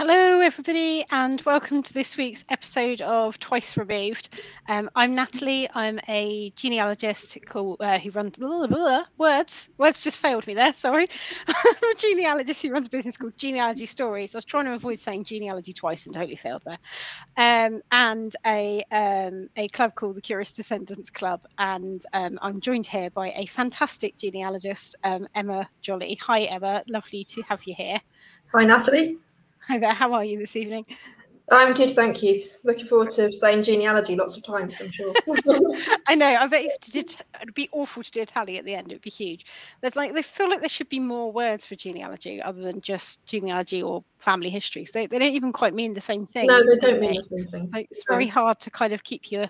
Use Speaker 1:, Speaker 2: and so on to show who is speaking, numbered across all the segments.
Speaker 1: Hello, everybody, and welcome to this week's episode of Twice Removed. Um, I'm Natalie. I'm a genealogist called, uh, who runs blah, blah, blah, words. Words just failed me there. Sorry. I'm a genealogist who runs a business called Genealogy Stories. I was trying to avoid saying genealogy twice and totally failed there. Um, and a um, a club called the Curious Descendants Club. And um, I'm joined here by a fantastic genealogist, um, Emma Jolly. Hi, Emma. Lovely to have you here.
Speaker 2: Hi, Natalie.
Speaker 1: Hi there. How are you this evening?
Speaker 2: I'm good, thank you. Looking forward to saying genealogy lots of times. I'm sure.
Speaker 1: I know. I bet if did, it'd be awful to do a tally at the end. It'd be huge. There's like they feel like there should be more words for genealogy other than just genealogy or family histories. They, they don't even quite mean the same thing.
Speaker 2: No, they don't mean the same thing.
Speaker 1: Like, it's very hard to kind of keep your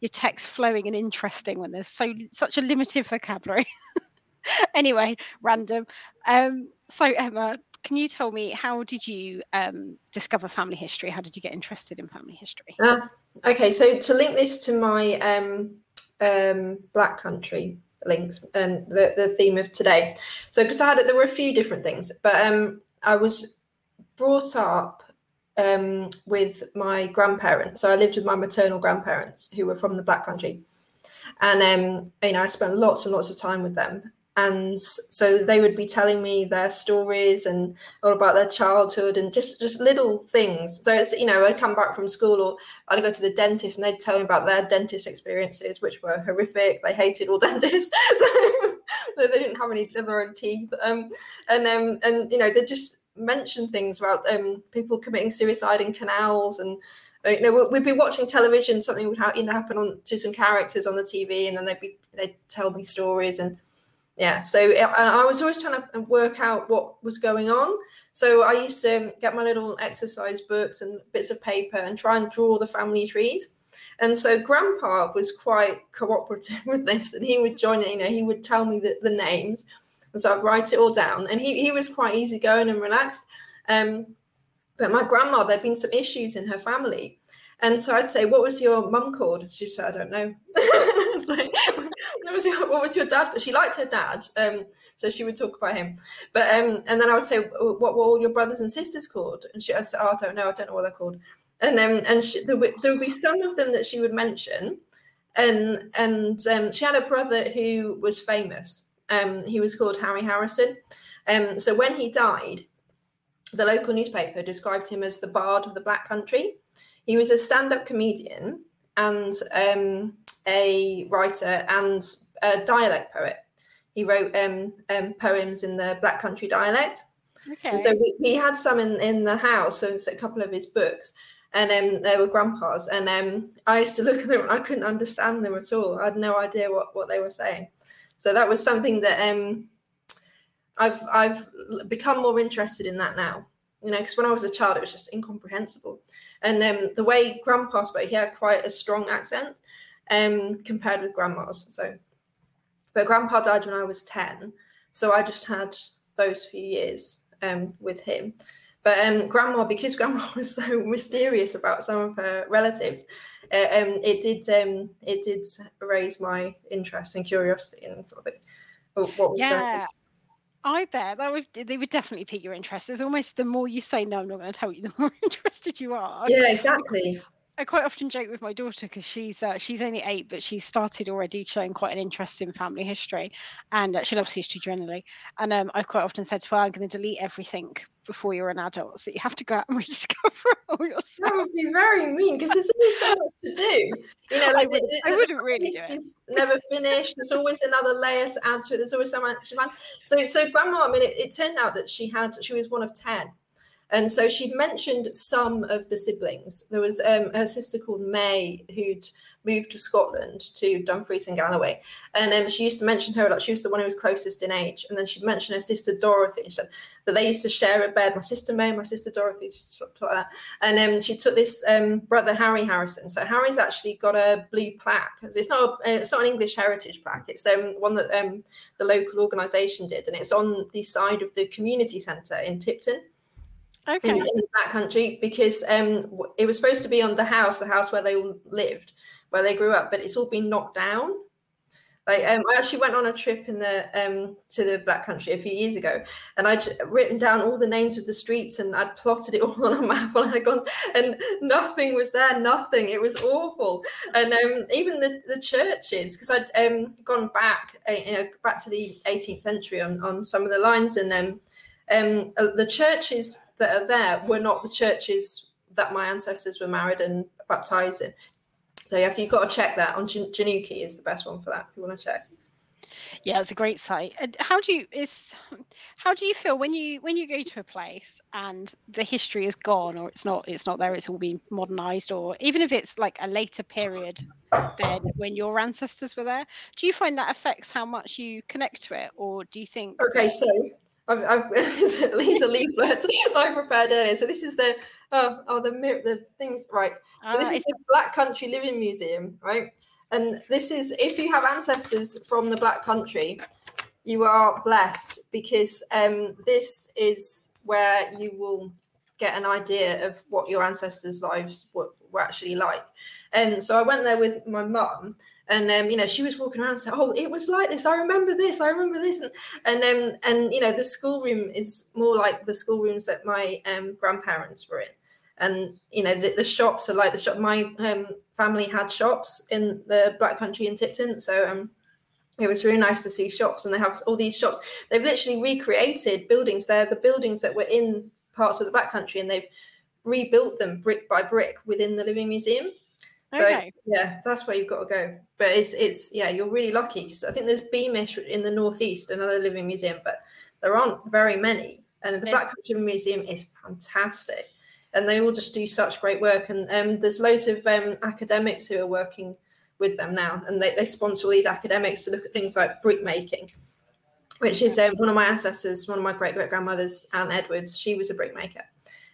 Speaker 1: your text flowing and interesting when there's so such a limited vocabulary. anyway, random. Um, so Emma, can you tell me how did you um, discover family history? How did you get interested in family history?
Speaker 2: Uh, okay, so to link this to my um, um, Black Country links and the, the theme of today. So, because I had there were a few different things, but um, I was brought up um, with my grandparents. So I lived with my maternal grandparents who were from the Black Country, and um, you know I spent lots and lots of time with them and so they would be telling me their stories and all about their childhood and just just little things. So it's you know i'd come back from school or i'd go to the dentist and they'd tell me about their dentist experiences which were horrific. They hated all dentists. So they didn't have any their teeth. Um, and um, and you know they just mention things about um, people committing suicide in canals and uh, you know, we'd be watching television, something would ha- happen on to some characters on the TV, and then they'd be they'd tell me stories, and yeah so uh, i was always trying to uh, work out what was going on. So i used to um, get my little exercise books and bits of paper and try and draw the family trees. And so grandpa was quite cooperative with this and he would join you know he would tell me the, the names. And so i'd write it all down and he, he was quite easygoing and relaxed. Um, but my grandma there'd been some issues in her family. And so I'd say, "What was your mum called?" She'd say, "I don't know." like, what was your what was your dad? But she liked her dad, um, so she would talk about him. But um, and then I would say, what were all your brothers and sisters called? And she, I said, oh, I don't know, I don't know what they're called. And then um, and she, there, would, there would be some of them that she would mention, and and um, she had a brother who was famous. Um, he was called Harry Harrison. Um, so when he died, the local newspaper described him as the bard of the Black Country. He was a stand-up comedian and um, a writer and a dialect poet. He wrote um, um, poems in the Black Country dialect. Okay. so we, we, had some in, in the house, so it's a couple of his books, and um, they were grandpa's. And um, I used to look at them and I couldn't understand them at all. I had no idea what, what they were saying. So that was something that um, I've I've become more interested in that now. You know, because when I was a child, it was just incomprehensible. And um, the way Grandpa spoke, he had quite a strong accent um, compared with grandma's. So, but grandpa died when I was 10. So I just had those few years um, with him. But um, grandma, because grandma was so mysterious about some of her relatives, uh, um, it did um, it did raise my interest and curiosity and sort of what was
Speaker 1: yeah. I bet that would they would definitely pique your interest. It's almost the more you say no, I'm not going to tell you, the more interested you are.
Speaker 2: Yeah, exactly.
Speaker 1: I quite often joke with my daughter because she's uh, she's only eight, but she's started already showing quite an interest in family history, and uh, she loves history generally. And um, I've quite often said to her, "I'm going to delete everything before you're an adult, so you have to go out and rediscover all yourself."
Speaker 2: That would be very mean because there's always so much to do. You know, like I, would,
Speaker 1: the, I wouldn't really do it.
Speaker 2: Never finished. There's always another layer to add to it. There's always so much. So, so grandma. I mean, it, it turned out that she had she was one of ten and so she'd mentioned some of the siblings. There was um, her sister called May who'd moved to Scotland to Dumfries and Galloway. And um, she used to mention her, like she was the one who was closest in age. And then she'd mention her sister Dorothy. She said that they used to share a bed. My sister May, my sister Dorothy, that. And um, she took this um, brother Harry Harrison. So Harry's actually got a blue plaque. It's not a, it's not an English heritage plaque. It's um, one that um, the local organisation did, and it's on the side of the community centre in Tipton
Speaker 1: okay.
Speaker 2: in, in that country because um, it was supposed to be on the house, the house where they all lived, where they grew up, but it's all been knocked down. Like um, I actually went on a trip in the um, to the Black Country a few years ago, and I'd written down all the names of the streets and I'd plotted it all on a map, and I'd gone, and nothing was there, nothing. It was awful, and um, even the, the churches, because I'd um, gone back, uh, you know, back to the 18th century on on some of the lines, and um, uh, the churches that are there were not the churches that my ancestors were married and baptized in. So yeah, so you've got to check that on GENUKI is the best one for that if you want to check.
Speaker 1: Yeah, it's a great site. And how do you is how do you feel when you when you go to a place and the history is gone or it's not it's not there, it's all been modernized, or even if it's like a later period than when your ancestors were there, do you find that affects how much you connect to it, or do you think
Speaker 2: Okay, so I've, I've are leaflet I prepared earlier. So this is the oh, oh the the things right. So this ah, is the Black Country Living Museum, right? And this is if you have ancestors from the Black Country, you are blessed because um, this is where you will get an idea of what your ancestors' lives were, were actually like. And so I went there with my mum, and um, you know she was walking around saying oh it was like this. I remember this. I remember this. And and um, and you know the schoolroom is more like the schoolrooms that my um, grandparents were in. And you know the, the, shops are like the shop my um, family had shops in the black country in tipton. So um it was really nice to see shops and they have all these shops. They've literally recreated buildings. They're the buildings that were in parts of the black country and they've rebuilt them brick by brick within the living museum so okay. yeah, that's where you've got to go. But it's it's yeah, you're really lucky because I think there's Beamish in the northeast, another living museum, but there aren't very many. And the Black Country Museum is fantastic, and they all just do such great work. And um, there's loads of um, academics who are working with them now, and they, they sponsor all these academics to look at things like brick making, which is um, one of my ancestors, one of my great great grandmothers, Anne Edwards. She was a brickmaker,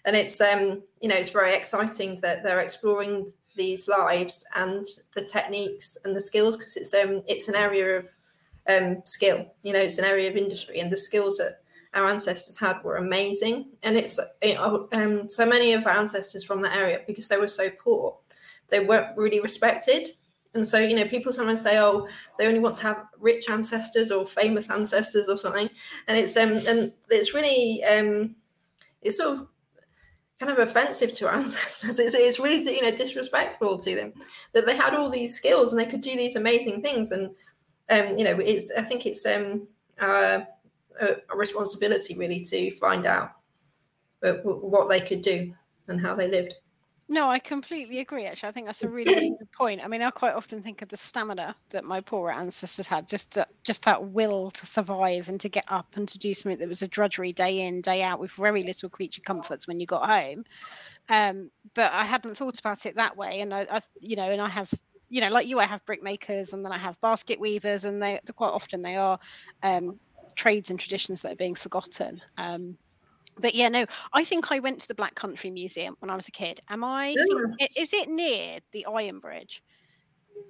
Speaker 2: and it's um you know it's very exciting that they're exploring these lives and the techniques and the skills because it's um it's an area of um skill you know it's an area of industry and the skills that our ancestors had were amazing. And it's know, um so many of our ancestors from that area because they were so poor they weren't really respected. And so you know people sometimes say oh they only want to have rich ancestors or famous ancestors or something. And it's um and it's really um it's sort of kind of offensive to our ancestors. It's, it's really you know disrespectful to them that they had all these skills and they could do these amazing things. And um, you know, it's I think it's um, uh, a, responsibility really to find out uh, what they could do and how they lived.
Speaker 1: No, I completely agree. Actually, I think that's a really, really good point. I mean, I quite often think of the stamina that my poorer ancestors had, just that, just that will to survive and to get up and to do something that was a drudgery day in, day out, with very little creature comforts when you got home. Um, but I hadn't thought about it that way, and I, I, you know, and I have, you know, like you, I have brickmakers, and then I have basket weavers, and they they quite often they are um, trades and traditions that are being forgotten. Um, but yeah, no, I think I went to the Black Country Museum when I was a kid. Am I? Yeah. Is it near the Iron Bridge?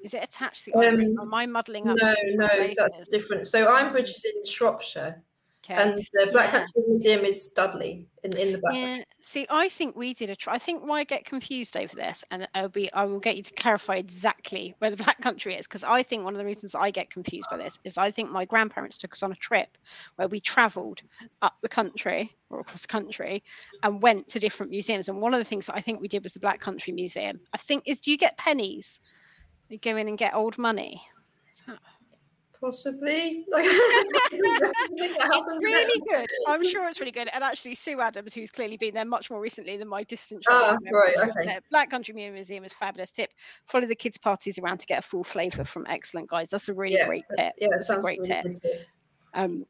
Speaker 1: Is it attached to the Iron um, Bridge? Am I muddling up?
Speaker 2: No, no, that's different. So Iron Bridge is in Shropshire. Okay. And the Black yeah. Country Museum is Dudley in, in the back. Yeah.
Speaker 1: See, I think we did a try. I think why I get confused over this, and I'll be I will get you to clarify exactly where the Black Country is, because I think one of the reasons I get confused by this is I think my grandparents took us on a trip where we travelled up the country or across the country and went to different museums. And one of the things that I think we did was the Black Country Museum. I think is do you get pennies? You go in and get old money.
Speaker 2: Possibly.
Speaker 1: it's really good. I'm sure it's really good. And actually, Sue Adams, who's clearly been there much more recently than my distant
Speaker 2: ah, right, okay.
Speaker 1: Black Country Museum is fabulous tip. Follow the kids' parties around to get a full flavour from excellent guys. That's a really
Speaker 2: yeah,
Speaker 1: great tip.
Speaker 2: Yeah,
Speaker 1: that's
Speaker 2: a
Speaker 1: great
Speaker 2: really
Speaker 1: tip. Um,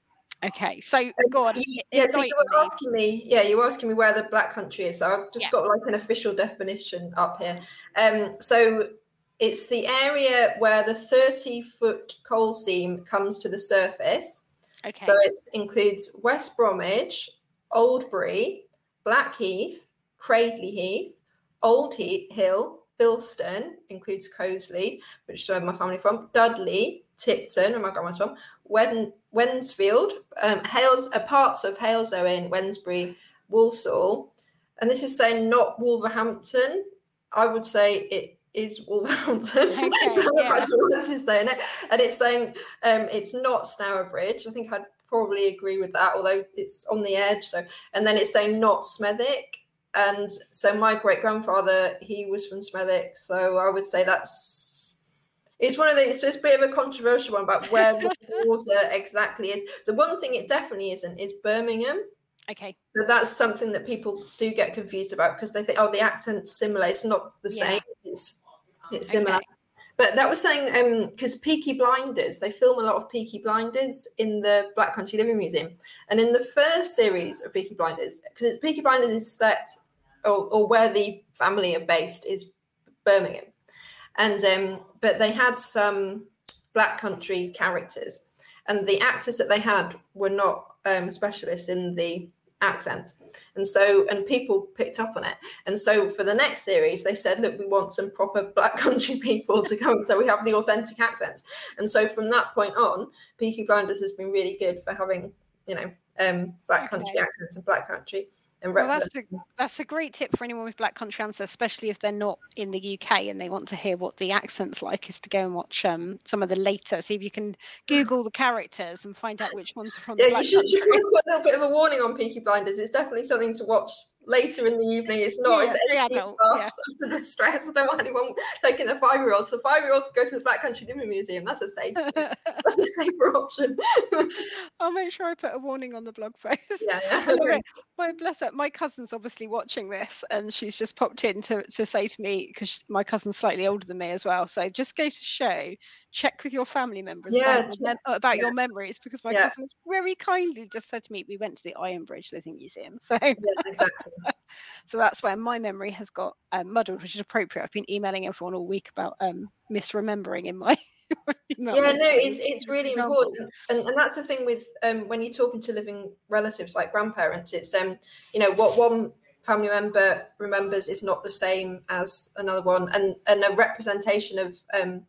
Speaker 1: okay, so um, go on.
Speaker 2: Yeah, so you were asking me. Yeah, you were asking me where the Black Country is. So I've just yeah. got like an official definition up here. Um, so it's the area where the 30 foot coal seam comes to the surface.
Speaker 1: Okay.
Speaker 2: So it includes West Bromwich, Oldbury, Blackheath, Cradley Heath, Old Hill, Bilston, includes Coseley, which is where my family from, Dudley, Tipton, where my grandma's from, Wen- Wednesfield, um, Hales, uh, parts of Hales Halesowen, Wednesbury, Walsall. And this is saying not Wolverhampton. I would say it is Wolverhampton.
Speaker 1: Okay,
Speaker 2: so
Speaker 1: yeah.
Speaker 2: not sure what is saying it. And it's saying um, it's not Bridge. I think I'd probably agree with that, although it's on the edge. So, and then it's saying not Smethwick. And so my great grandfather, he was from Smethwick. So I would say that's it's one of the it's just a bit of a controversial one about where the border exactly is. The one thing it definitely isn't is Birmingham.
Speaker 1: Okay.
Speaker 2: So that's something that people do get confused about because they think, oh, the accent's similar. It's not the
Speaker 1: Yeah.
Speaker 2: same. It's it's similar.
Speaker 1: Okay.
Speaker 2: But that was saying um because Peaky Blinders, they film a lot of Peaky Blinders in the Black Country Living Museum. And in the first series of Peaky Blinders, because it's Peaky Blinders is set or, or where the family are based is Birmingham. And um but they had some black country characters and the actors that they had were not um specialists in the accent. And so and people picked up on it. And so for the next series they said look we want some proper black country people to come so we have the authentic accents. And so from that point on peaky blinders has been really good for having you know um black country accents and black country and
Speaker 1: Well, that's a, that's a great tip for anyone with black country ancestors, especially if they're not in the UK and they want to hear what the accent's like, is to go and watch um, some of the later. See if you can Google the characters and find out which ones are from
Speaker 2: yeah
Speaker 1: the
Speaker 2: you should, you could put a little bit of a warning on peaky blinders. It's definitely something to watch later in the evening it's not
Speaker 1: Yeah,
Speaker 2: it's
Speaker 1: very
Speaker 2: 18
Speaker 1: adult,
Speaker 2: plus stress i don't want anyone taking their five year olds the five year olds go to the black country living museum that's a safe that's a safer option
Speaker 1: I'll make sure I put a warning on the blog post.
Speaker 2: yeah, yeah.
Speaker 1: My bless her. My cousin's obviously watching this, and she's just popped in to, to say to me because my cousin's slightly older than me as well. So just go to show, check with your family members
Speaker 2: Yeah,
Speaker 1: about, mem- about your memories because my
Speaker 2: Yeah.
Speaker 1: cousin very kindly just said to me, we went to the Iron Bridge Living Museum. So
Speaker 2: yeah, exactly.
Speaker 1: so that's where my memory has got um, muddled, which is appropriate. I've been emailing everyone all week about um, misremembering in my.
Speaker 2: Yeah, no, it's it's really
Speaker 1: Example.
Speaker 2: important, and, and that's the thing with um, when you're talking to living relatives like grandparents. It's um, you know, what one family member remembers is not the same as another one, and and a representation of um,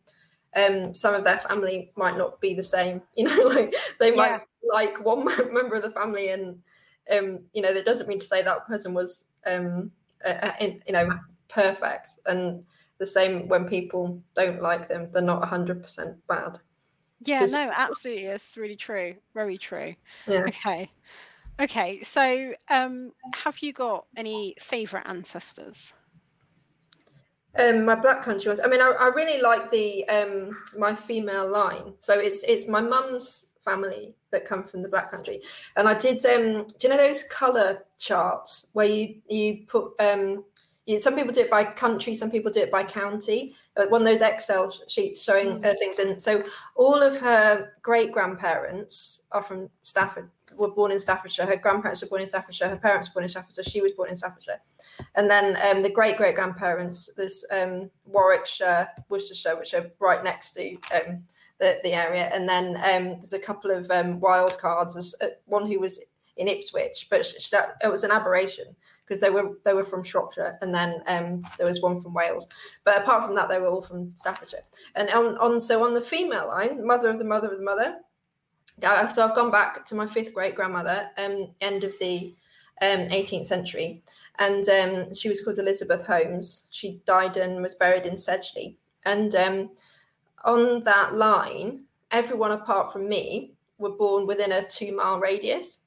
Speaker 2: um, some of their family might not be the same. You know, like they might like one member of the family, and um, you know, that doesn't mean to say that person was um, uh, in, you know, perfect, and the same when people don't like them, they're not 100% bad.
Speaker 1: Yeah, no, absolutely. It's really true. Very true.
Speaker 2: Yeah.
Speaker 1: Okay. Okay. So, um, have you got any favorite ancestors?
Speaker 2: Um, my black country ones. I mean, I, I really like the um, my female line. So it's it's my mum's family that come from the black country, and I did. Um, do you know those color charts where you you put um, you, some people do it by country, some people do it by county. Uh, one of those Excel sheets showing uh, things, and so all of her great grandparents are from Stafford. Were born in Staffordshire. Her grandparents were born in Staffordshire. Her parents were born in Staffordshire. She was born in Staffordshire. And then um, the great great grandparents, there's um, Warwickshire, Worcestershire, which are right next to um, the, the area. And then um, there's a couple of um, wild cards. There's uh, one who was in Ipswich, but sh- sh- that, it was an aberration because they were they were from Shropshire, and then um, there was one from Wales. But apart from that, they were all from Staffordshire. And on, on so on the female line, mother of the mother of the mother. uh, So I've gone back to my fifth great grandmother, um, end of the um, 18th century, and um, she was called Elizabeth Holmes. She died and was buried in Sedgley. And um, on that line, everyone apart from me were born within a two mile radius.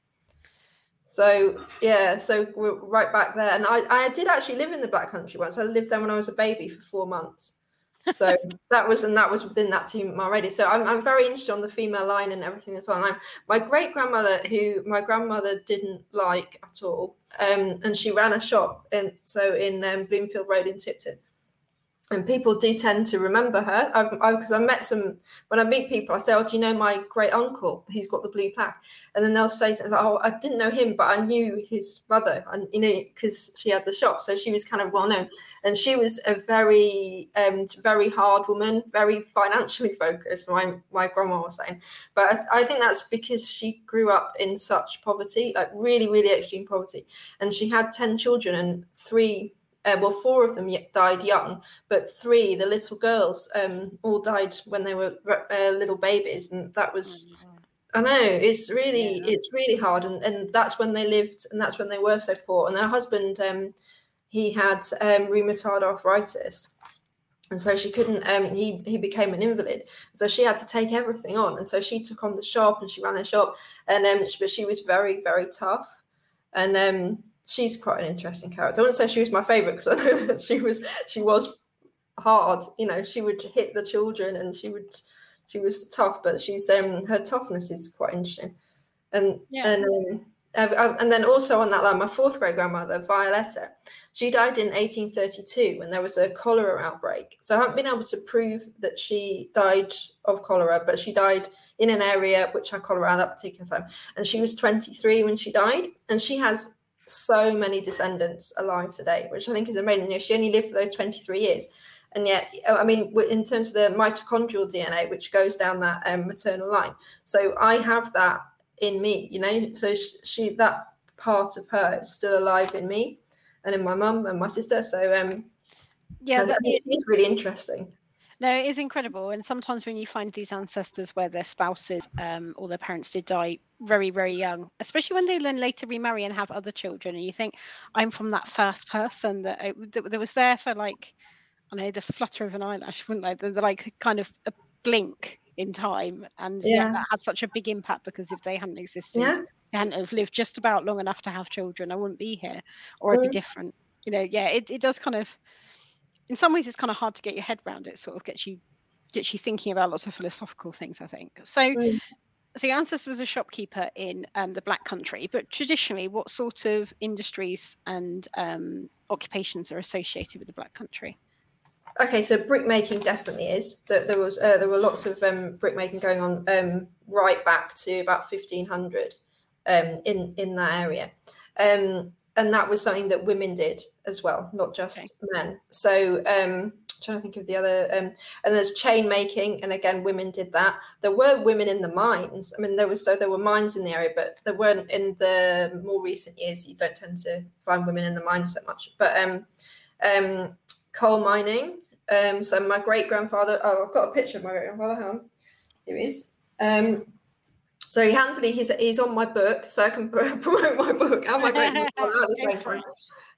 Speaker 2: So yeah, so we're right back there. And I, I did actually live in the Black Country once. I lived there when I was a baby for four months. So that was and that was within that two mile radius. So I'm, I'm very interested on the female line and everything that's on. I'm, my great grandmother, who my grandmother didn't like at all, um, and she ran a shop and so in um, Bloomfield Road in Tipton. And people do tend to remember her because I've, 'cause I've met some. When I meet people, I say, "Oh, do you know my great uncle who's got the blue plaque?" And then they'll say something like, "Oh, I didn't know him, but I knew his mother, and you know, because she had the shop, so she was kind of well known." And she was a very, um, very hard woman, very financially focused. My my grandma was saying, but I, I think that's because she grew up in such poverty, like really, really extreme poverty, and she had ten children and three uh, well, four of them died young, but three, the little girls, um, all died when they were uh, little babies, and that was. I know it's really
Speaker 1: Yeah.
Speaker 2: it's really hard, and, and that's when they lived, and that's when they were so poor. And her husband, um, he had um, rheumatoid arthritis, and so she couldn't um he he became an invalid so she had to take everything on and so she took on the shop and she ran the shop and um but she was very very tough and um she's quite an interesting character i wouldn't say she was my favorite because i know that she was she was hard you know she would hit the children and she would she was tough but she's um her toughness is quite interesting and
Speaker 1: Yeah.
Speaker 2: and um, and then also on that line, my fourth great grandmother, Violetta, she died in 1832 when there was a cholera outbreak. So I haven't been able to prove that she died of cholera, but she died in an area which had cholera at that particular time. And she was 23 when she died, and she has so many descendants alive today, which I think is amazing. You know, she only lived for those 23 years. And yet, I mean, in terms of the mitochondrial DNA, which goes down that um, maternal line, so I have that in me, you know. So sh- she, that part of her is still alive in me, and in my mum and my sister. So um,
Speaker 1: Yeah, that,
Speaker 2: it's really interesting.
Speaker 1: No, it is incredible. And sometimes when you find these ancestors where their spouses um, or their parents did die very, very young, especially when they then later remarry and have other children, and you think, I'm from that first person that, I, that, that was there for like, I don't know, the flutter of an eyelash, wouldn't they? The, the, like kind of a blink in time. And yeah.
Speaker 2: Yeah.
Speaker 1: that had such a big impact because if they hadn't existed,
Speaker 2: Yeah.
Speaker 1: they hadn't have lived just about long enough to have children, I wouldn't be here or I'd be different. You know, yeah, it, it does kind of, in some ways, it's kind of hard to get your head around. It sort of gets you gets you thinking about lots of philosophical things. I think so.
Speaker 2: Mm.
Speaker 1: So your ancestor was a shopkeeper in um, the Black Country, but traditionally, what sort of industries and um, occupations are associated with the Black Country?
Speaker 2: Okay, so brickmaking definitely is. that there was uh, there were lots of um, brickmaking going on um, right back to about fifteen hundred um, in in that area, um, and that was something that women did as well, not just
Speaker 1: Okay.
Speaker 2: men. So um, trying to think of the other, um, and there's chain making, and again, women did that. There were women in the mines. I mean, there was so there were mines in the area, but there weren't in the more recent years. You don't tend to find women in the mines so much, but um, um, coal mining. Um, so my great grandfather. Oh, I've got a picture of my great grandfather. Hang. Here he is. Um, so he handily he's he's on my book, so I can promote my book and my great at the same time.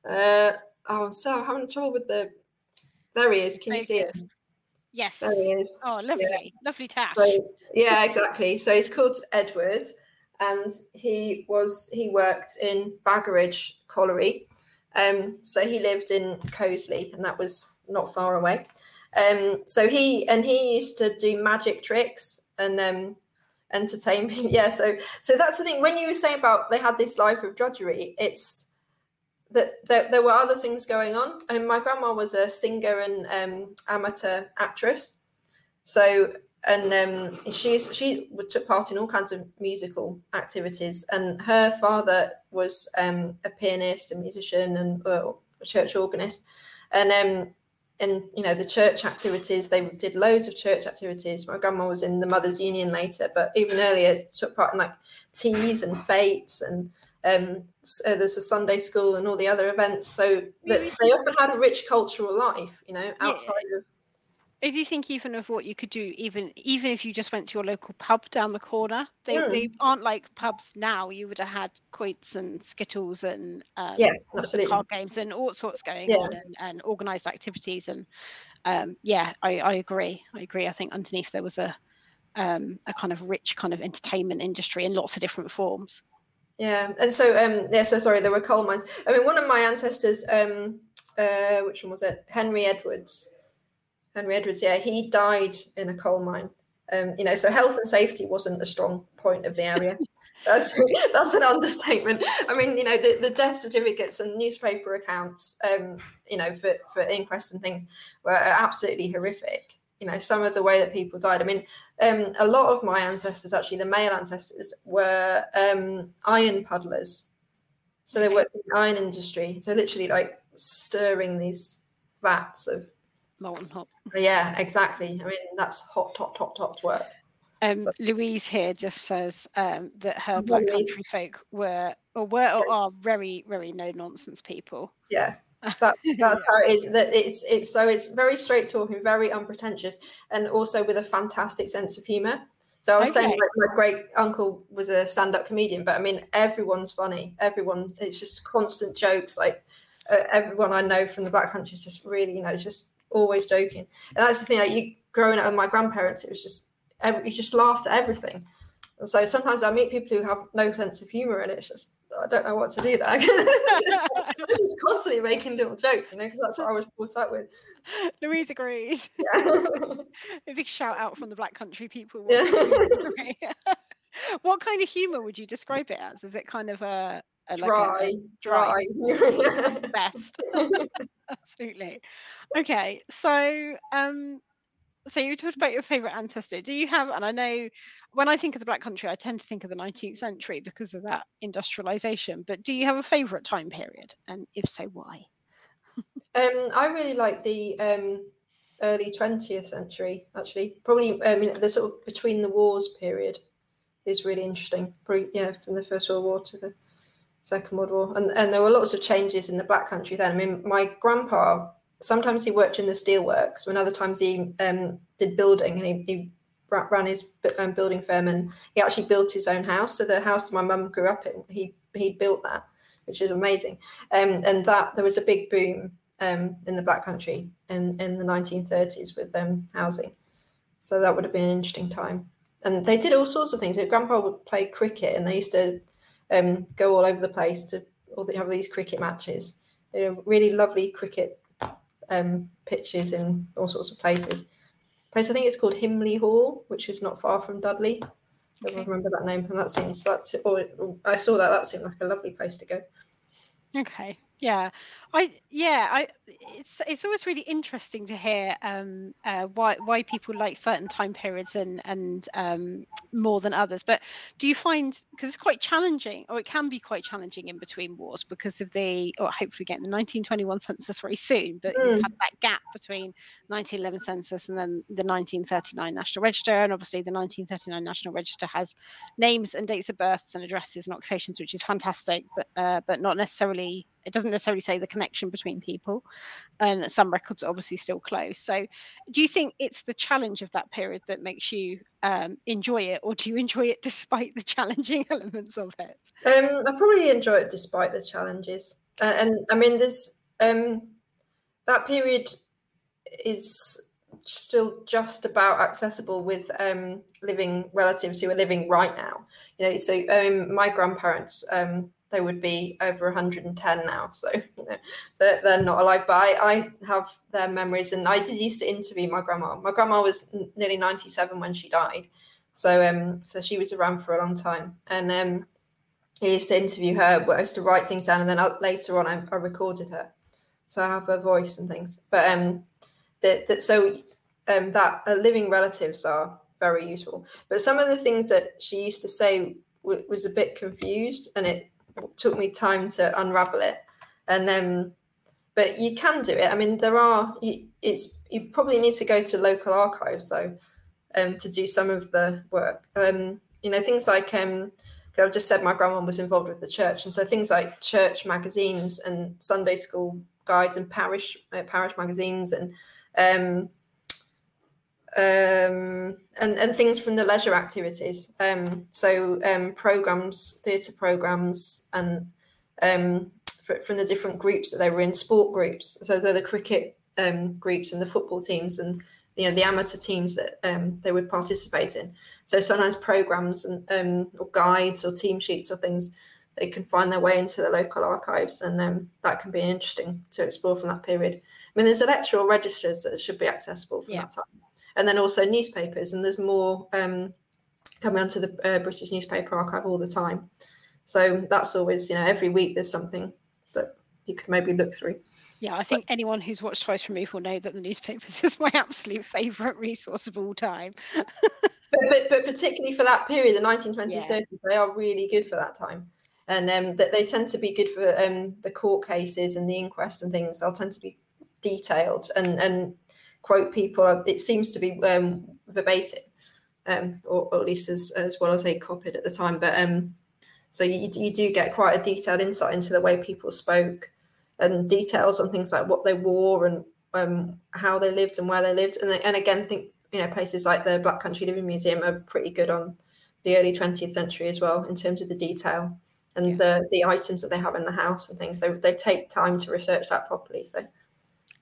Speaker 2: Uh, oh, so I'm having trouble with the. There he is. Can you see it?
Speaker 1: Focus. Yes.
Speaker 2: There he is.
Speaker 1: Oh, lovely, lovely tash.
Speaker 2: So, yeah, exactly. So he's called Edward, and he was he worked in Baggeridge Colliery. Um, so he lived in Coseley, and that was not far away. Um, so he and he used to do magic tricks and um, entertain people. Yeah, so so that's the thing. When you were saying about they had this life of drudgery, it's that there, there were other things going on. And my grandma was a singer and um, amateur actress. So and um, she's she took part in all kinds of musical activities. And her father was um, a pianist, a musician, and a church organist. And um, and you know the church activities, they did loads of church activities. My grandma was in the Mothers Union later, but even earlier took part in like teas and fetes and. Um, so there's a Sunday school and all the other events, so that they often had a rich cultural life, you know, outside of
Speaker 1: if you think even of what you could do, even even if you just went to your local pub down the corner, they,
Speaker 2: Mm.
Speaker 1: they aren't like pubs now. You would have had quoits and skittles and um,
Speaker 2: Yeah, absolutely.
Speaker 1: card games and all sorts going
Speaker 2: Yeah.
Speaker 1: on and, and organised activities. And um, yeah, I, I agree. I agree. I think underneath there was a um, a kind of rich kind of entertainment industry in lots of different forms.
Speaker 2: Yeah, and so um, yeah, so sorry, there were coal mines. I mean, one of my ancestors, um, uh, which one was it? Henry Edwards. Henry Edwards, yeah, he died in a coal mine. Um, you know, so health and safety wasn't a strong point of the area. that's that's an understatement. I mean, you know, the, the death certificates and newspaper accounts, um, you know, for for inquests and things were absolutely horrific. You know, some of the way that people died. I mean, um, a lot of my ancestors, actually, the male ancestors, were um, iron puddlers. So they worked in the iron industry. So literally, like stirring these vats of.
Speaker 1: Molten hot.
Speaker 2: Yeah, exactly. I mean, that's hot, hot, hot, hot work.
Speaker 1: Um,
Speaker 2: So-
Speaker 1: Louise here just says um, that her Black
Speaker 2: Louise.
Speaker 1: Country folk were or were or are very very no nonsense people.
Speaker 2: Yeah, that, that's how it is. That it's it's so it's very straight talking, very unpretentious, and also with a fantastic sense of humour. So I was saying, like my great uncle was a stand-up comedian, but I mean, everyone's funny. Everyone, it's just constant jokes, like uh, everyone I know from the Black Country is just really, you know, it's just always joking. And that's the thing. Like you growing up with my grandparents, it was just every, you just laughed at everything. And so sometimes I meet people who have no sense of humor, and it's just I don't know what to do there. I'm just constantly making little jokes, you know, because that's what I was brought up with.
Speaker 1: Louise agrees.
Speaker 2: Yeah.
Speaker 1: a big shout out from the Black Country people.
Speaker 2: Yeah.
Speaker 1: what kind of humor would you describe it as? Is it kind of a, like
Speaker 2: dry,
Speaker 1: a,
Speaker 2: dry.
Speaker 1: best? Absolutely. Okay, so um, so you talked about your favorite ancestor. Do you have? And I know when I think of the Black Country, I tend to think of the 19th century because of that industrialization. But do you have a favorite time period, and if so, why?
Speaker 2: um, I really like the um, early 20th century. Actually, probably I mean the sort of between the wars period is really interesting. Probably, yeah, from the First World War to the Second World War, and and there were lots of changes in the Black Country then. I mean, my grandpa sometimes he worked in the steelworks, when other times he um, did building and he, he ran his um, building firm and he actually built his own house. So the house my mum grew up in, he he built that, which is amazing. Um, and that there was a big boom um, in the Black Country in in the 1930s with um, housing. So that would have been an interesting time. And they did all sorts of things. Grandpa would play cricket, and they used to um, go all over the place to they have these cricket matches. They were really lovely cricket um, pitches in all sorts of places. Place I think it's called Himley Hall, which is not far from Dudley. Okay. I remember that name, and that seems that's. Or I saw that. That seemed like a lovely place to go.
Speaker 1: Okay, yeah i yeah i it's it's always really interesting to hear um uh, why why people like certain time periods and and um more than others but do you find because it's quite challenging or it can be quite challenging in between wars because of the or hopefully getting the 1921 census very soon but mm. you've had that gap between 1911 census and then the 1939 national register and obviously the 1939 national register has names and dates of births and addresses and occupations which is fantastic but uh, but not necessarily it doesn't necessarily say the connection between people and some records are obviously still close. So do you think it's the challenge of that period that makes you um, enjoy it or do you enjoy it despite the challenging elements of it?
Speaker 2: Um, i probably enjoy it despite the challenges. Uh, and i mean there's um, that period is still just about accessible with um, living relatives who are living right now. You know so um, my grandparents um, they would be over 110 now. So, you know, they're, they're not alive. But I, I have their memories. And I did used to interview my grandma. My grandma was nearly 97 when she died. So, um, so she was around for a long time. And um, I used to interview her. I used to write things down. And then I, later on, I, I, recorded her. So I have her voice and things. But um, that, that so um, that uh, living relatives are very useful. But some of the things that she used to say w- was a bit confused, and it took me time to unravel it. And then, but you can do it. I mean, there are. It's you probably need to go to local archives though, um, to do some of the work. Um, you know, things like um, I've just said my grandma was involved with the church, and so things like church magazines and Sunday school guides and parish uh, parish magazines and um, um, and and things from the leisure activities. Um, so um, programs, theatre programs, and um, from the different groups that they were in, sport groups. So they're the cricket um, groups and the football teams and you know the amateur teams that um, they would participate in. So sometimes programs and um, or guides or team sheets or things they can find their way into the local archives, and um, that can be interesting to explore from that period. I mean, there's electoral registers that should be accessible from yeah. that time and then also newspapers. And there's more um, coming onto the uh, British Newspaper Archive all the time. So that's always, you know, every week there's something that you could maybe look through.
Speaker 1: Yeah, I think anyone who's watched Twice Removed will know that the newspapers is my absolute favourite resource of all time.
Speaker 2: but, but, but, particularly for that period, the 1920s, yeah. 30s, they are really good for that time. And um, that they tend to be good for um, the court cases and the inquests and things. They'll tend to be detailed and and quote people. It seems to be um, verbatim, um, or, or, at least as, as well as they copied at the time. But um, so you, you do get quite a detailed insight into the way people spoke and details on things like what they wore and um, how they lived and where they lived. And, and again, think you know places like the Black Country Living Museum are pretty good on the early 20th century as well in terms of the detail and
Speaker 1: Yeah.
Speaker 2: the the items that they have in the house and things. They they take time to research that properly. So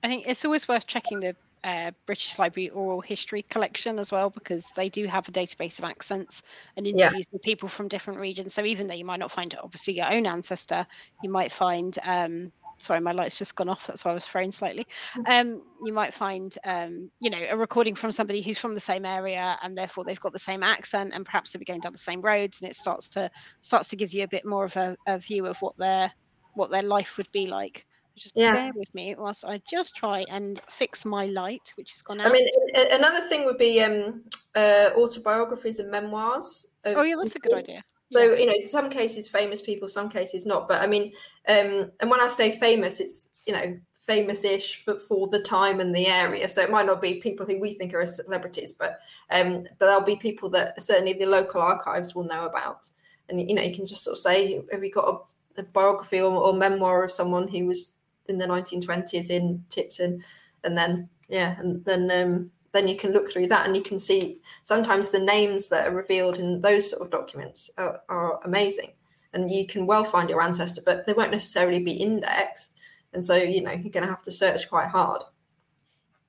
Speaker 1: I think it's always worth checking the uh, British Library oral history collection as well because they do have a database of accents and
Speaker 2: Yeah.
Speaker 1: interviews with people from different regions. So even though you might not find obviously your own ancestor, you might find. Um, sorry, my light's just gone off. That's why I was frozen slightly. Um, you might find, um, you know, a recording from somebody who's from the same area and therefore they've got the same accent and perhaps they'll be going down the same roads and it starts to starts to give you a bit more of a, a view of what their what their life would be like. Just
Speaker 2: Yeah.
Speaker 1: bear with me whilst I just try and fix my light, which has gone out.
Speaker 2: I mean, another thing would be um, uh, autobiographies and memoirs. Of
Speaker 1: oh yeah, that's a good idea.
Speaker 2: So you know, some cases famous people, some cases not. But I mean, um, and when I say famous, it's you know famous-ish for, for the time and the area. So it might not be people who we think are celebrities, but um, but there'll be people that certainly the local archives will know about. And you know, you can just sort of say, have you got a, a biography or, or memoir of someone who was in the 1920s in Tipton, and then yeah, and then um, then you can look through that and you can see sometimes the names that are revealed in those sort of documents are, are amazing and you can well find your ancestor but they won't necessarily be indexed and so you know you're going to have to search quite hard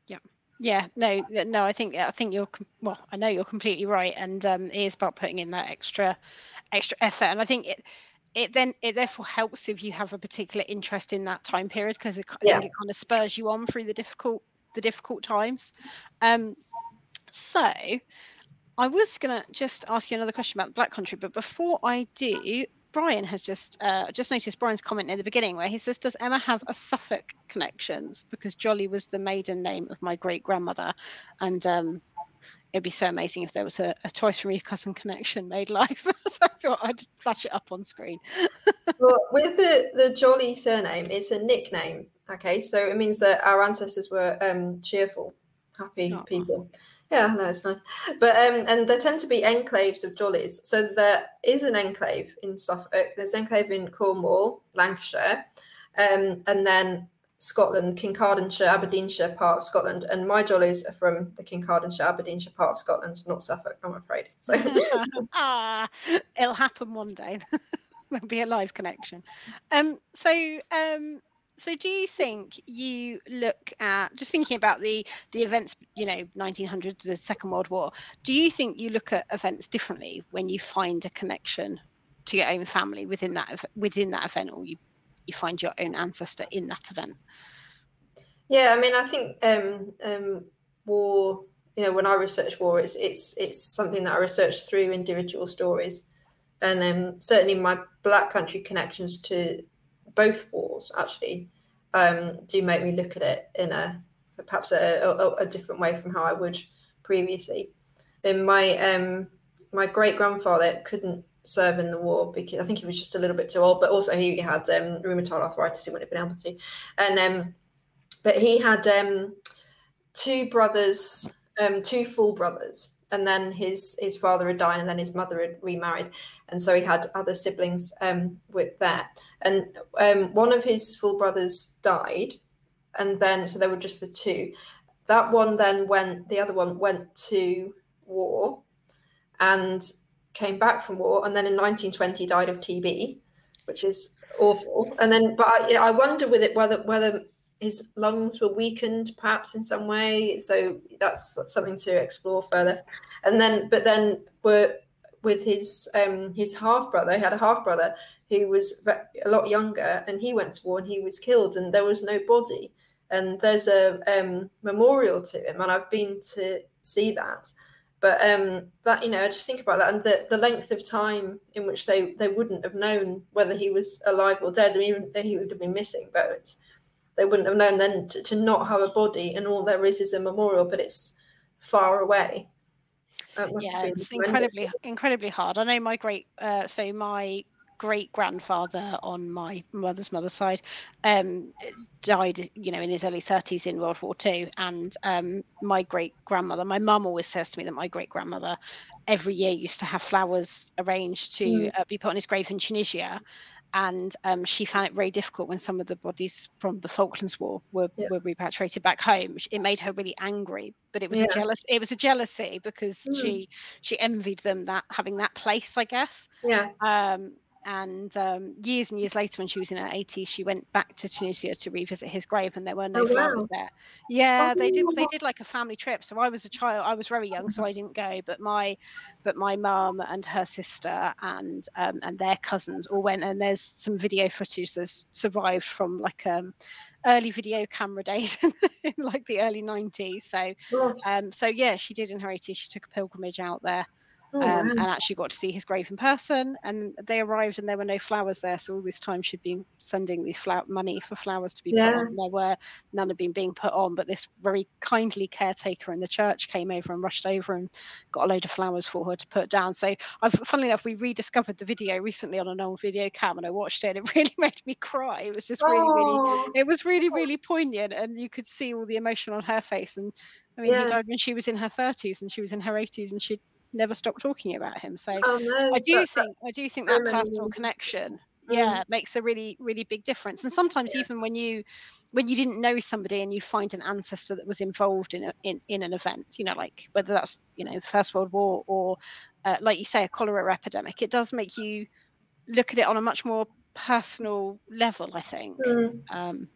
Speaker 1: Yeah, Yeah, no, no. I think I think you're well. I know you're completely right, and um, it is about putting in that extra, extra effort. And I think it, it then it therefore helps if you have a particular interest in that time period because it,
Speaker 2: Yeah.
Speaker 1: it kind of spurs you on through the difficult the difficult times. Um, so I was gonna just ask you another question about the Black Country, but before I do, Brian has just uh, just noticed Brian's comment in the beginning where he says, "Does Emma have a Suffolk connections? Because Jolly was the maiden name of my great grandmother, and um, it'd be so amazing if there was a, a Twice from Your Cousin connection made live." so I thought I'd flash it up on screen.
Speaker 2: well with the the jolly surname it's a nickname okay? So it means that our ancestors were um cheerful happy people. Yeah no it's nice. But um and there tend to be enclaves of jollies. So there is an enclave in suffolk there's an enclave in cornwall lancashire um and then scotland kincardineshire aberdeenshire part of scotland and my jollies are from the kincardineshire aberdeenshire part of scotland not suffolk i'm afraid so
Speaker 1: ah, it'll happen one day. There'll be a live connection. Um, so, um, so do you think you look at just thinking about the the events, you know, 1900, the Second World War? Do you think you look at events differently when you find a connection to your own family within that within that event, or you you find your own ancestor in that event?
Speaker 2: Yeah, I mean, I think um, um, war. You know, when I research war, it's it's it's something that I research through individual stories, and um, certainly my Black Country connections to both wars actually um, do make me look at it in a perhaps a, a, a different way from how I would previously. In my um, my great grandfather couldn't serve in the war because I think he was just a little bit too old, but also he had um, rheumatoid arthritis. He wouldn't have been able to, and um, but he had um, two brothers, um, two full brothers, and then his his father had died, and then his mother had remarried, and so he had other siblings um, with that. And um, one of his full brothers died, and then so there were just the two. That one then went. The other one went to war, and came back from war, and then in 1920 died of TB, which is awful. And then, but I, I wonder with it whether whether his lungs were weakened perhaps in some way. So that's something to explore further. And then but then were with his um his half brother he had a half brother who was a lot younger and he went to war and he was killed and there was no body. And there's a um, memorial to him and i've been to see that but um that you know i just think about that and the, the length of time in which they they wouldn't have known whether he was alive or dead. I mean, even he would have been missing but it's they wouldn't have known then to, to not have a body and all there is is a memorial but it's far away. That must have
Speaker 1: yeah it's incredibly incredibly hard. I know my great uh, so my great grandfather on my mother's mother's side um died you know in his early 30s in world war ii and um my great grandmother my mum always says to me that my great grandmother every year used to have flowers arranged to
Speaker 2: Mm.
Speaker 1: uh, be put on his grave in tunisia and um, she found it very difficult when some of the bodies from the Falklands War were,
Speaker 2: Yeah.
Speaker 1: were repatriated back home. It made her really angry, but it was
Speaker 2: Yeah.
Speaker 1: a jealous. It was a jealousy because
Speaker 2: Mm.
Speaker 1: she she envied them that having that place, I guess.
Speaker 2: yeah
Speaker 1: Um, and um, years and years later, when she was in her 80s, she went back to Tunisia to revisit his grave, and there were no
Speaker 2: Oh,
Speaker 1: flowers
Speaker 2: wow.
Speaker 1: there. Yeah,
Speaker 2: Oh,
Speaker 1: they did. They did like a family trip. So I was a child. I was very young, so I didn't go. But my, but my mum and her sister and um, and their cousins all went. And there's some video footage that's survived from like um, early video camera days in like the early 90s. So um, so yeah, she did in her 80s. She took a pilgrimage out there
Speaker 2: Oh,
Speaker 1: um,
Speaker 2: wow.
Speaker 1: and actually got to see his grave in person. And they arrived, and there were no flowers there. So all this time, she'd been sending these flower money for flowers to be
Speaker 2: Yeah.
Speaker 1: put on. There were none had been being put on, but this very kindly caretaker in the church came over and rushed over and got a load of flowers for her to put down. So I've, funnily enough, we rediscovered the video recently on an old video cam, and I watched it. and It really made me cry. It was just really, really
Speaker 2: Oh,
Speaker 1: it was really really poignant and you could see all the emotion on her face and i mean
Speaker 2: Yeah.
Speaker 1: he died when she was in her 30s and she was in her 80s and she'd never stopped talking about him so
Speaker 2: oh no.
Speaker 1: i do
Speaker 2: that-
Speaker 1: think i do think
Speaker 2: so
Speaker 1: that personal connection
Speaker 2: Mm.
Speaker 1: yeah makes a really really big difference and sometimes even when you when you didn't know somebody and you find an ancestor that was involved in a, in, in an event you know like whether that's you know the first world war or uh, like you say a cholera epidemic it does make you look at it on a much more personal level i think
Speaker 2: Mm.
Speaker 1: um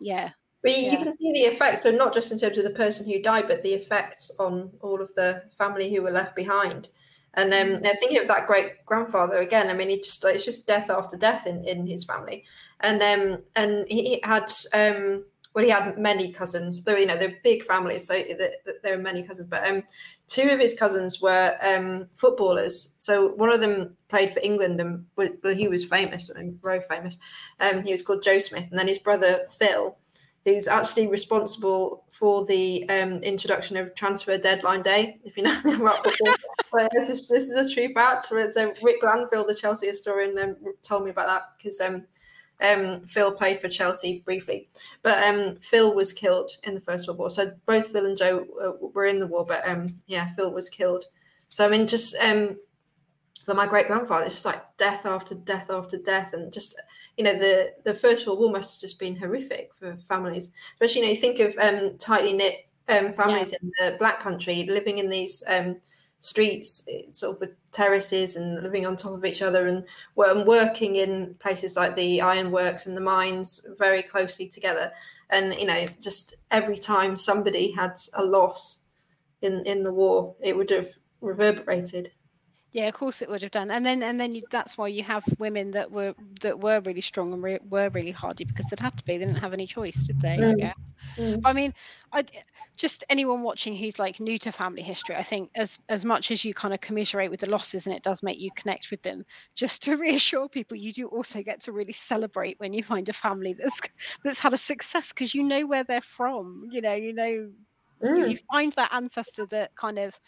Speaker 1: yeah
Speaker 2: But you, you can see the effects, so not just in terms of the person who died, but the effects on all of the family who were left behind. And um,
Speaker 1: Mm.
Speaker 2: now thinking of that great grandfather again, I mean, he just it's just death after death in, in his family, and um, and he had um, well, he had many cousins. Though you know they're big families, so th- th- there are many cousins. But um, two of his cousins were um, footballers. So one of them played for England, and well, he was famous, I mean, very famous. Um, he was called Joe Smith, and then his brother Phil who's actually responsible for the um, introduction of transfer deadline day. If you know about football, but this is this is a true fact. So Rick Glanvill, the Chelsea historian, um, told me about that because um, um, Phil played for Chelsea briefly, but um, Phil was killed in the First World War. So both Phil and Joe uh, were in the war, but um, yeah, Phil was killed. So I mean, just um, for my great grandfather, it's just like death after death after death, and just you know the the First World War must have just been horrific for families, especially you know you think of um, tightly knit um, families in the Black Country living in these um, streets, eh, sort of with terraces and living on top of each other, and, and working in places like the ironworks and the mines very closely together, and you know just every time somebody had a loss in in the war, it would have reverberated.
Speaker 1: Yeah, of course it would have done, and then and then you, that's why you have women that were that were really strong and re- were really hardy because it had to be. They didn't have any choice, did they? I
Speaker 2: Mm.
Speaker 1: guess.
Speaker 2: Mm.
Speaker 1: I mean, I just anyone watching who's like new to family history. I think as as much as you kind of commiserate with the losses and it does make you connect with them, just to reassure people, you do also get to really celebrate when you find a family that's that's had a success because you know where they're from. You know, you know
Speaker 2: Mm.
Speaker 1: you find that ancestor that kind of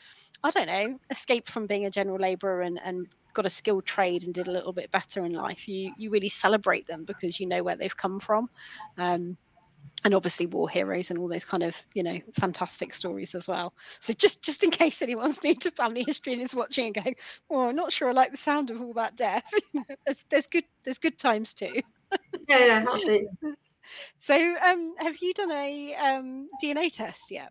Speaker 1: i don't know escaped from being a general laborer and, and got a skilled trade and did a little bit better in life you you really celebrate them because you know where they've come from. Um, and obviously war heroes and all those kind of you know fantastic stories as well. So just just in case anyone's new to family history and is watching and going oh i'm not sure i like the sound of all that death. There's, there's good there's good times too.
Speaker 2: Yeah, yeah, absolutely.
Speaker 1: so um have you done a um dna test yet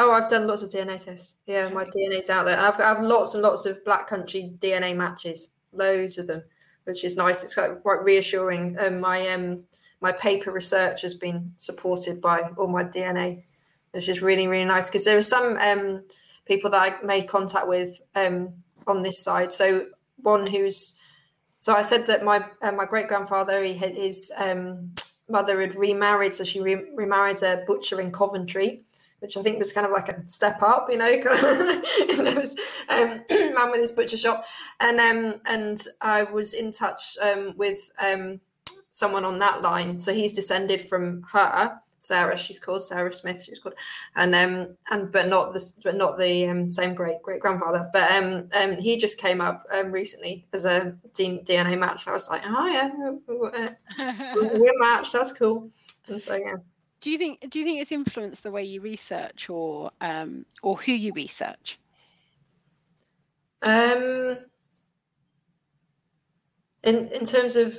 Speaker 2: Oh, I've done lots of DNA tests. Yeah, my DNA's out there. I've, I have lots and lots of Black Country DNA matches, loads of them, which is nice. It's quite, quite reassuring. Um, my um, my paper research has been supported by all my DNA, which is really really nice because there are some um, people that I made contact with um, on this side. So one who's so I said that my uh, my great grandfather he had his um, mother had remarried, so she re- remarried a butcher in Coventry which I think was kind of like a step up, you know, kind of this um, man with his butcher shop. And um, and I was in touch um, with um, someone on that line. So he's descended from her, Sarah. She's called Sarah Smith. She's called, and um, and but not the but not the um, same great great grandfather. But um, um, he just came up um, recently as a DNA match. I was like, oh yeah, we're matched. That's cool. And so yeah.
Speaker 1: Do you think do you think it's influenced the way you research or um or who you research
Speaker 2: Um, in in terms of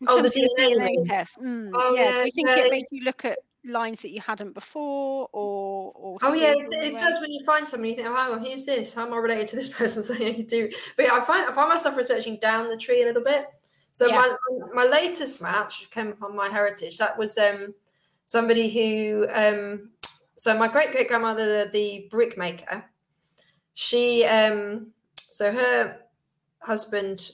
Speaker 1: in
Speaker 2: Oh, the
Speaker 1: terms the
Speaker 2: DNA
Speaker 1: DNA,
Speaker 2: thing.
Speaker 1: test? Mm,
Speaker 2: Oh,
Speaker 1: yeah,
Speaker 2: yeah,
Speaker 1: do you think
Speaker 2: yeah,
Speaker 1: it makes you look at lines that you hadn't before, or, or
Speaker 2: oh yeah, it, it does when you find somebody. You think, oh, hang on, who's this? How am I related to this person? So yeah, you do. But yeah, I find I find myself researching down the tree a little bit. So
Speaker 1: Yeah.
Speaker 2: my my latest match came upon MyHeritage. That was um somebody who um so my great great grandmother, the, brickmaker, she um so her husband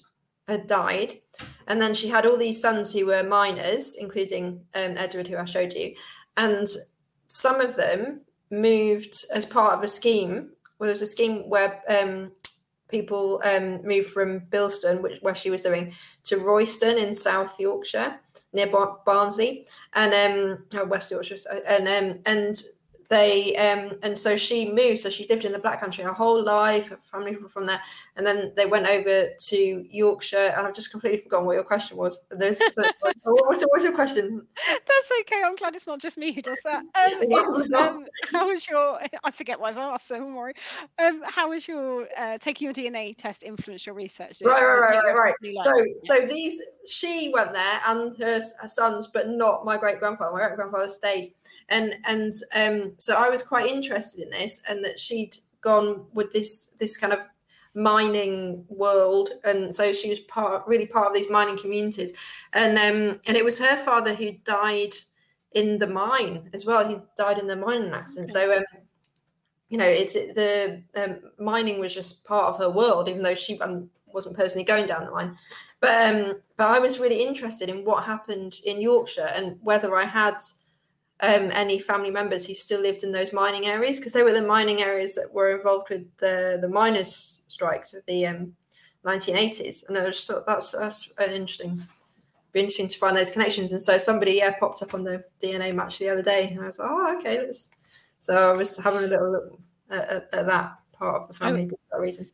Speaker 2: had died, and then she had all these sons who were miners, including um, Edward, who I showed you, and some of them moved as part of a scheme. Well, there was a scheme where um, people um, moved from Bilston, which where she was doing, to Royston in South Yorkshire, near Bar- Barnsley, and um, oh, West Yorkshire, and um, and they um, and so she moved. So she lived in the Black Country her whole life. Her family were from there, and then they went over to Yorkshire. And I've just completely forgotten what your question was. There's what was, what your question?
Speaker 1: That's okay. I'm glad it's not just me who does that. Um, um, how was your? I forget what I've asked. So don't worry. Um, how was your uh, taking your DNA test influence your research?
Speaker 2: Right, right, right, right, right.
Speaker 1: really
Speaker 2: So,
Speaker 1: it?
Speaker 2: so these she went there and her, her sons, but not my great grandfather. My great grandfather stayed, and and um, so I was quite interested in this, and that she'd gone with this this kind of mining world, and so she was part really part of these mining communities, and um, and it was her father who died in the mine as well. He died in the mining accident. So um, you know, it's the um, mining was just part of her world, even though she um, wasn't personally going down the mine. But um, but I was really interested in what happened in Yorkshire and whether I had um, any family members who still lived in those mining areas because they were the mining areas that were involved with the the miners' strikes of the um, 1980s, and I just thought that's that's an interesting. Be interesting to find those connections, and so somebody yeah popped up on the DNA match the other day, and I was like, oh okay, let's. So I was having a little look at, at, at that part of the family for that reason.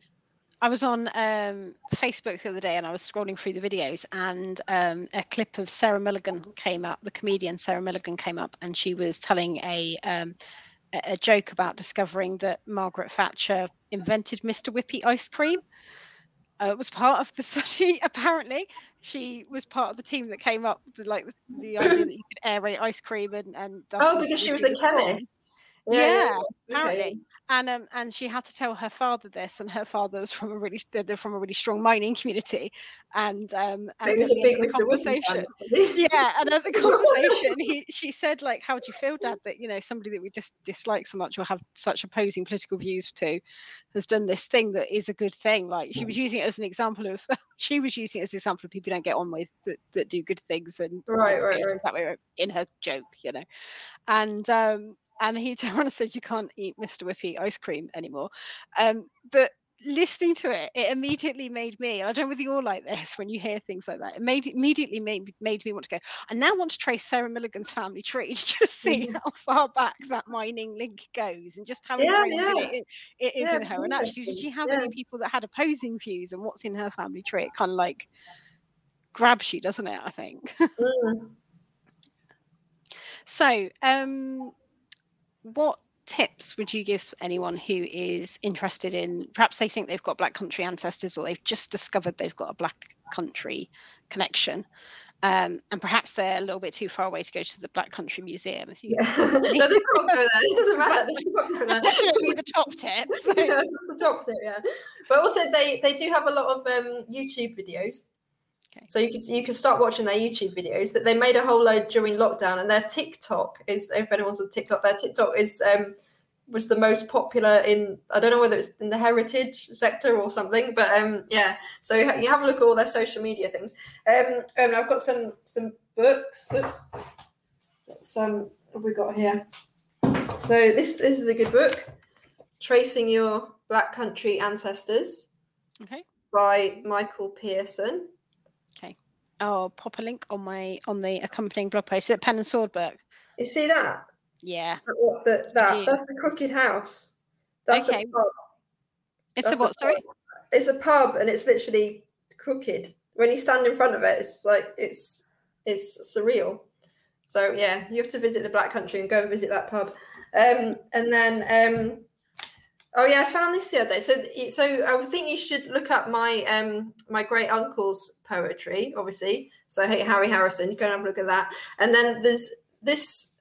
Speaker 1: I was on um, Facebook the other day and I was scrolling through the videos and um, a clip of Sarah Millican came up. The comedian Sarah Millican came up and she was telling a um, a joke about discovering that Margaret Thatcher invented Mr. Whippy ice cream. Uh, it was part of the study. Apparently, she was part of the team that came up with like the, the idea that you could aerate ice cream and and that's
Speaker 2: Oh, because she was a chemist.
Speaker 1: Yeah,
Speaker 2: okay.
Speaker 1: apparently. and um, and she had to tell her father this, and her father was from a really they're from a really strong mining community, and um, and
Speaker 2: It was a big
Speaker 1: of the
Speaker 2: Mr. Whippy
Speaker 1: conversation, yeah, and at the conversation, he she said like, "How do you feel, Dad, that you know somebody that we just dislike so much or have such opposing political views to has done this thing that is a good thing?" Like she was using it as an example of she was using it as an example of people you don't get on with that, that do good things and
Speaker 2: Right, right, right.
Speaker 1: that way in her joke, you know, and um and he turned around and said you can't eat Mr. Whippy ice cream anymore. Um, but listening to it, it immediately made me, and I don't know whether you're like this when you hear things like that, it made immediately made, made me want to go, I now want to trace Sarah Millican's family tree to just see
Speaker 2: Mhm.
Speaker 1: how far back that mining link goes and just how
Speaker 2: Yeah, yeah.
Speaker 1: it, it is
Speaker 2: Yeah,
Speaker 1: in her. And actually, did she have any people that had opposing views and what's in her family tree? It kind of like grabs you, doesn't it? I think.
Speaker 2: Mm.
Speaker 1: So, um, what tips would you give anyone who is interested in perhaps they think they've got black country ancestors or they've just discovered they've got a black country connection um, and perhaps they're a little bit too far away to go to the black country museum if you
Speaker 2: Yeah. no, they can't go there. It doesn't matter. They can't
Speaker 1: that's definitely the top tip so-
Speaker 2: yeah, the top tip, yeah. But also, they they do have a lot of um, YouTube videos.
Speaker 1: Okay.
Speaker 2: So you could you could start watching their YouTube videos. That they made a whole load during lockdown, and their TikTok is if anyone's on TikTok, their TikTok is um, was the most popular in I don't know whether it's in the heritage sector or something, but um, yeah. So you, have a look at all their social media things. Um, and I've got some some books. Oops. Some what have we got here? So this this is a good book, Tracing Your Black Country Ancestors
Speaker 1: okay
Speaker 2: by Michael Pearson.
Speaker 1: I'll pop a link on my on the accompanying blog post is it pen and sword book
Speaker 2: You see that?
Speaker 1: yeah
Speaker 2: That-
Speaker 1: do.
Speaker 2: that that's the Crooked House. That's
Speaker 1: Okay.
Speaker 2: a pub.
Speaker 1: it's a
Speaker 2: That's
Speaker 1: what sorry
Speaker 2: pub. It's a pub, and it's literally crooked. When you stand in front of it, it's like it's it's surreal. So yeah, you have to visit the Black Country and go and visit that pub. Um, and then um, oh yeah, I found this the other day. So so I think you should look up my um my great uncle's poetry, obviously. So Harry Harrison, you go and have a look at that. And then there's this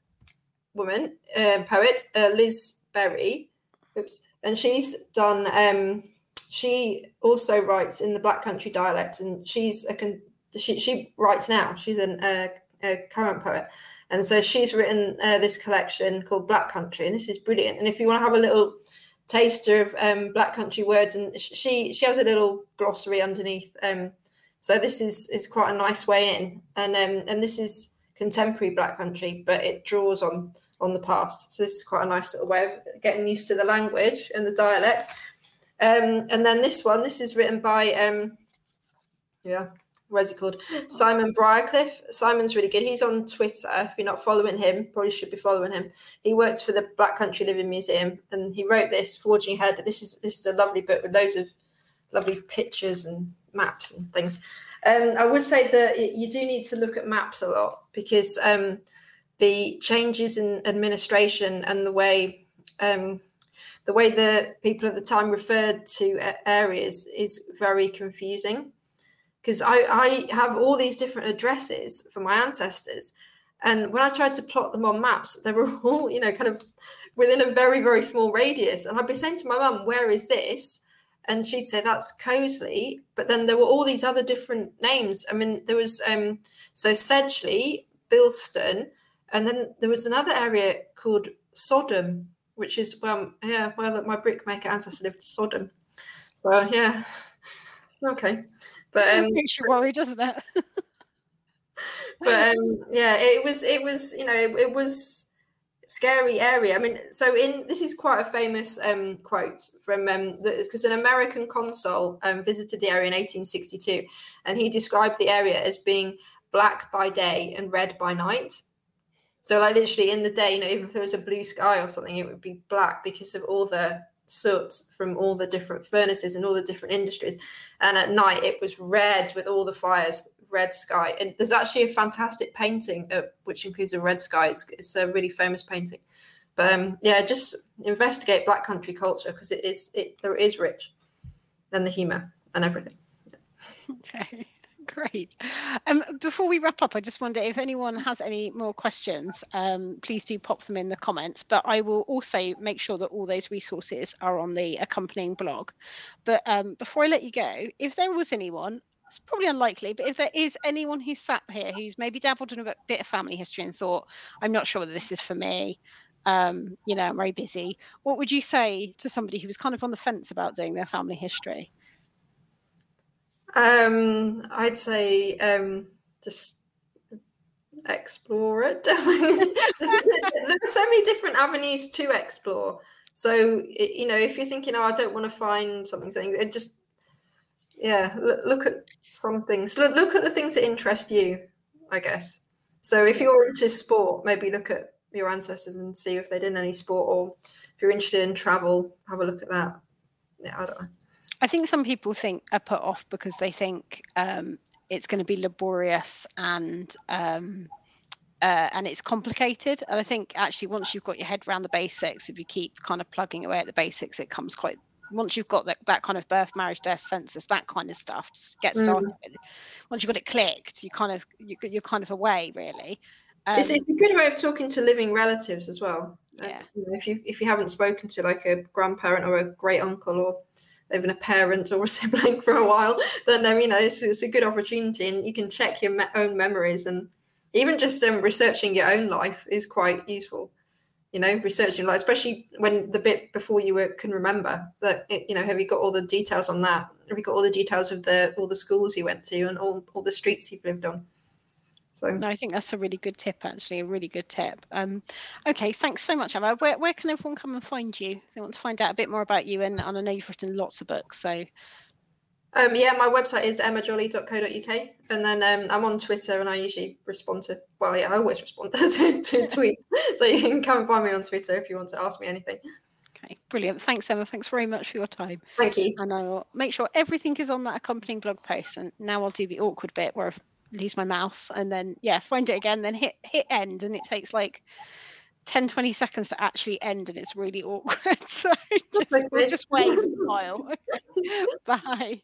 Speaker 2: woman, uh, poet, uh, Liz Berry. Oops. And she's done, um, she also writes in the Black Country dialect, and she's a, con- she, she writes now. She's an, uh, a current poet. And so she's written uh, this collection called Black Country, and this is brilliant. And if you want to have a little taster of um, Black Country words, and she she has a little glossary underneath. Um, so this is is quite a nice way in, and um, and this is contemporary Black Country, but it draws on on the past. So this is quite a nice little way of getting used to the language and the dialect. Um, and then this one, this is written by um, yeah, what's he called? Simon Briercliffe. Simon's really good. He's on Twitter. If you're not following him, probably should be following him. He works for the Black Country Living Museum, and he wrote this Forging Ahead. This is this is a lovely book with loads of lovely pictures and maps and things. And um, I would say that you do need to look at maps a lot because um, the changes in administration and the way um, the way the people at the time referred to areas is very confusing because I, I have all these different addresses for my ancestors. And when I tried to plot them on maps, they were all, you know, kind of within a very, very small radius. And I'd be saying to my mum, where is this? And she'd say, that's Coseley. But then there were all these other different names. I mean, there was, um, so Sedgley, Bilston, and then there was another area called Sodham, which is, well, yeah, where my brickmaker ancestor lived, Sodham. So, yeah. Okay. But um,
Speaker 1: makes you worry, doesn't it?
Speaker 2: but um, yeah, it was it was you know it, it, was scary area. I mean, so in this is quite a famous um, quote from um, because um, an American consul um, visited the area in 1862, and he described the area as being black by day and red by night. So, like literally in the day, you know, even if there was a blue sky or something, it would be black because of all the soot from all the different furnaces and all the different industries. And at night, it was red with all the fires, red sky. And there's actually a fantastic painting uh, which includes a red sky. It's, it's, a really famous painting. But um, yeah, just investigate Black Country culture because it is it there is rich, and the humour and everything.
Speaker 1: Okay. Great. Um, before we wrap up, I just wonder if anyone has any more questions, um, please do pop them in the comments. But I will also make sure that all those resources are on the accompanying blog. But um, before I let you go, if there was anyone, it's probably unlikely, but if there is anyone who sat here who's maybe dabbled in a bit of family history and thought, I'm not sure whether this is for me, um, you know, I'm very busy, what would you say to somebody who was kind of on the fence about doing their family history?
Speaker 2: Um, I'd say um, just explore it. there are so many different avenues to explore. So you know, if you're thinking, "Oh, I don't want to find something," saying just yeah, look, look at some things. Look, look at the things that interest you. I guess. So if you're into sport, maybe look at your ancestors and see if they did any sport, or if you're interested in travel, have a look at that. Yeah, I don't know.
Speaker 1: I think some people think are put off because they think um, it's going to be laborious and um, uh, and it's complicated. And I think actually once you've got your head around the basics, if you keep kind of plugging away at the basics, it comes quite. Once you've got that, that kind of birth, marriage, death, census, that kind of stuff, just get started. Mm. Once you've got it clicked, you kind of you, you're kind of away really.
Speaker 2: Um, it's, it's, a good way of talking to living relatives as well.
Speaker 1: Uh, yeah.
Speaker 2: You know, if you if you haven't spoken to like a grandparent or a great uncle or even a parent or a sibling for a while, then um, you know it's, it's, a good opportunity, and you can check your me- own memories, and even just um, researching your own life is quite useful. You know, researching like especially when the bit before you were, can remember that it, you know have you got all the details on that? Have you got all the details of the all the schools you went to and all all the streets you've lived on?
Speaker 1: So no, I think that's a really good tip, actually, a really good tip. Um, okay, thanks so much, Emma. Where, where can everyone come and find you? They want to find out a bit more about you, and, and I know you've written lots of books, so.
Speaker 2: Um, yeah, my website is emmajolly.co.uk, and then um, I'm on Twitter, and I usually respond to. Well, yeah, I always respond to, to tweets, so you can come and find me on Twitter if you want to ask me anything.
Speaker 1: Okay, brilliant. Thanks, Emma. Thanks very much for your time.
Speaker 2: Thank you.
Speaker 1: And I will make sure everything is on that accompanying blog post. And now I'll do the awkward bit where I've lose my mouse and then yeah find it again then hit hit end and it takes like 10 20 seconds to actually end and it's really awkward. So just, we'll just wave and smile. Bye